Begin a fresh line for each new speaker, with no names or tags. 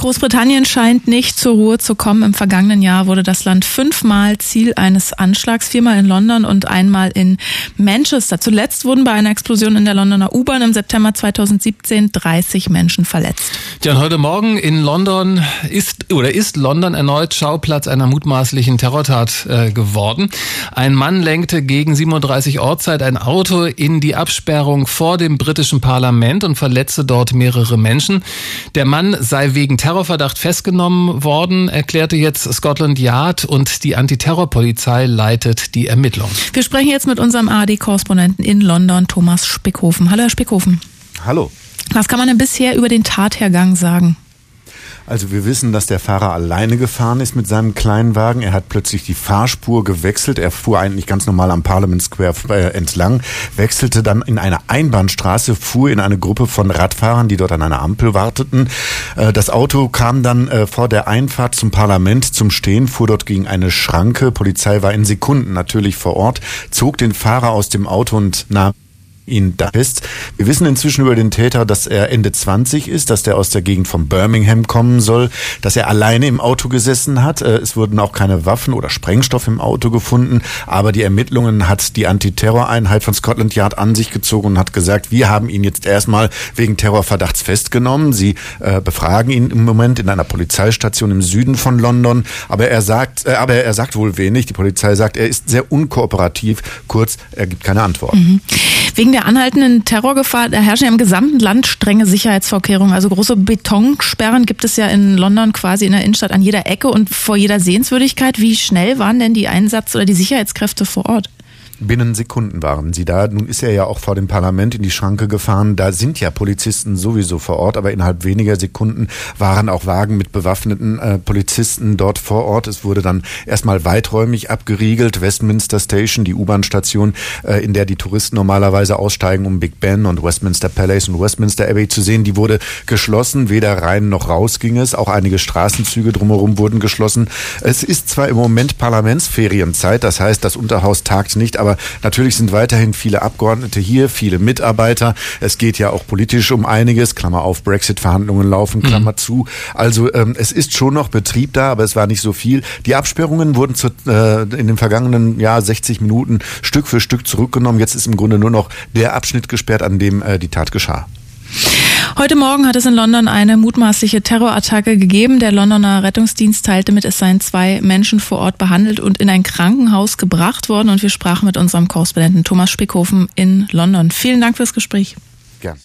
Großbritannien scheint nicht zur Ruhe zu kommen. Im vergangenen Jahr wurde das Land fünfmal Ziel eines Anschlags, viermal in London und einmal in Manchester. Zuletzt wurden bei einer Explosion in der Londoner U-Bahn im September 2017 30 Menschen verletzt.
Ja, und heute Morgen in London ist oder ist London erneut Schauplatz einer mutmaßlichen Terrortat äh, geworden. Ein Mann lenkte gegen 37 Ortszeit ein Auto in die Absperrung vor dem britischen Parlament und verletzte dort mehrere Menschen. Der Mann sei wegen Terror Terrorverdacht festgenommen worden, erklärte jetzt Scotland Yard und die Antiterrorpolizei leitet die Ermittlungen.
Wir sprechen jetzt mit unserem ARD-Korrespondenten in London, Thomas Spickhofen. Hallo, Herr Spickhofen.
Hallo.
Was kann man denn bisher über den Tathergang sagen?
Also wir wissen, dass der Fahrer alleine gefahren ist mit seinem kleinen Wagen. Er hat plötzlich die Fahrspur gewechselt. Er fuhr eigentlich ganz normal am Parliament Square äh, entlang, wechselte dann in eine Einbahnstraße, fuhr in eine Gruppe von Radfahrern, die dort an einer Ampel warteten. Äh, das Auto kam dann äh, vor der Einfahrt zum Parlament zum Stehen, fuhr dort gegen eine Schranke. Polizei war in Sekunden natürlich vor Ort, zog den Fahrer aus dem Auto und nahm ihn da fest. Wir wissen inzwischen über den Täter, dass er Ende 20 ist, dass der aus der Gegend von Birmingham kommen soll, dass er alleine im Auto gesessen hat. Äh, es wurden auch keine Waffen oder Sprengstoff im Auto gefunden, aber die Ermittlungen hat die Antiterroreinheit von Scotland Yard an sich gezogen und hat gesagt, wir haben ihn jetzt erstmal wegen Terrorverdachts festgenommen. Sie äh, befragen ihn im Moment in einer Polizeistation im Süden von London, aber er sagt, äh, aber er sagt wohl wenig. Die Polizei sagt, er ist sehr unkooperativ. Kurz, er gibt keine Antwort. Mhm.
Wegen der anhaltenden Terrorgefahr herrschen ja im gesamten Land strenge Sicherheitsvorkehrungen. Also große Betonsperren gibt es ja in London quasi in der Innenstadt an jeder Ecke und vor jeder Sehenswürdigkeit. Wie schnell waren denn die Einsatz- oder die Sicherheitskräfte vor Ort?
Binnen Sekunden waren sie da. Nun ist er ja auch vor dem Parlament in die Schranke gefahren. Da sind ja Polizisten sowieso vor Ort, aber innerhalb weniger Sekunden waren auch Wagen mit bewaffneten äh, Polizisten dort vor Ort. Es wurde dann erstmal weiträumig abgeriegelt. Westminster Station, die U-Bahn-Station, äh, in der die Touristen normalerweise aussteigen, um Big Ben und Westminster Palace und Westminster Abbey zu sehen, die wurde geschlossen. Weder rein noch raus ging es. Auch einige Straßenzüge drumherum wurden geschlossen. Es ist zwar im Moment Parlamentsferienzeit, das heißt, das Unterhaus tagt nicht, aber aber natürlich sind weiterhin viele Abgeordnete hier, viele Mitarbeiter. Es geht ja auch politisch um einiges, Klammer auf, Brexit-Verhandlungen laufen, Klammer mhm. zu. Also ähm, es ist schon noch Betrieb da, aber es war nicht so viel. Die Absperrungen wurden zu, äh, in den vergangenen ja, 60 Minuten Stück für Stück zurückgenommen. Jetzt ist im Grunde nur noch der Abschnitt gesperrt, an dem äh, die Tat geschah.
Heute Morgen hat es in London eine mutmaßliche Terrorattacke gegeben. Der Londoner Rettungsdienst teilte mit, es seien zwei Menschen vor Ort behandelt und in ein Krankenhaus gebracht worden. Und wir sprachen mit unserem Korrespondenten Thomas Spickhofen in London. Vielen Dank fürs Gespräch. Gern.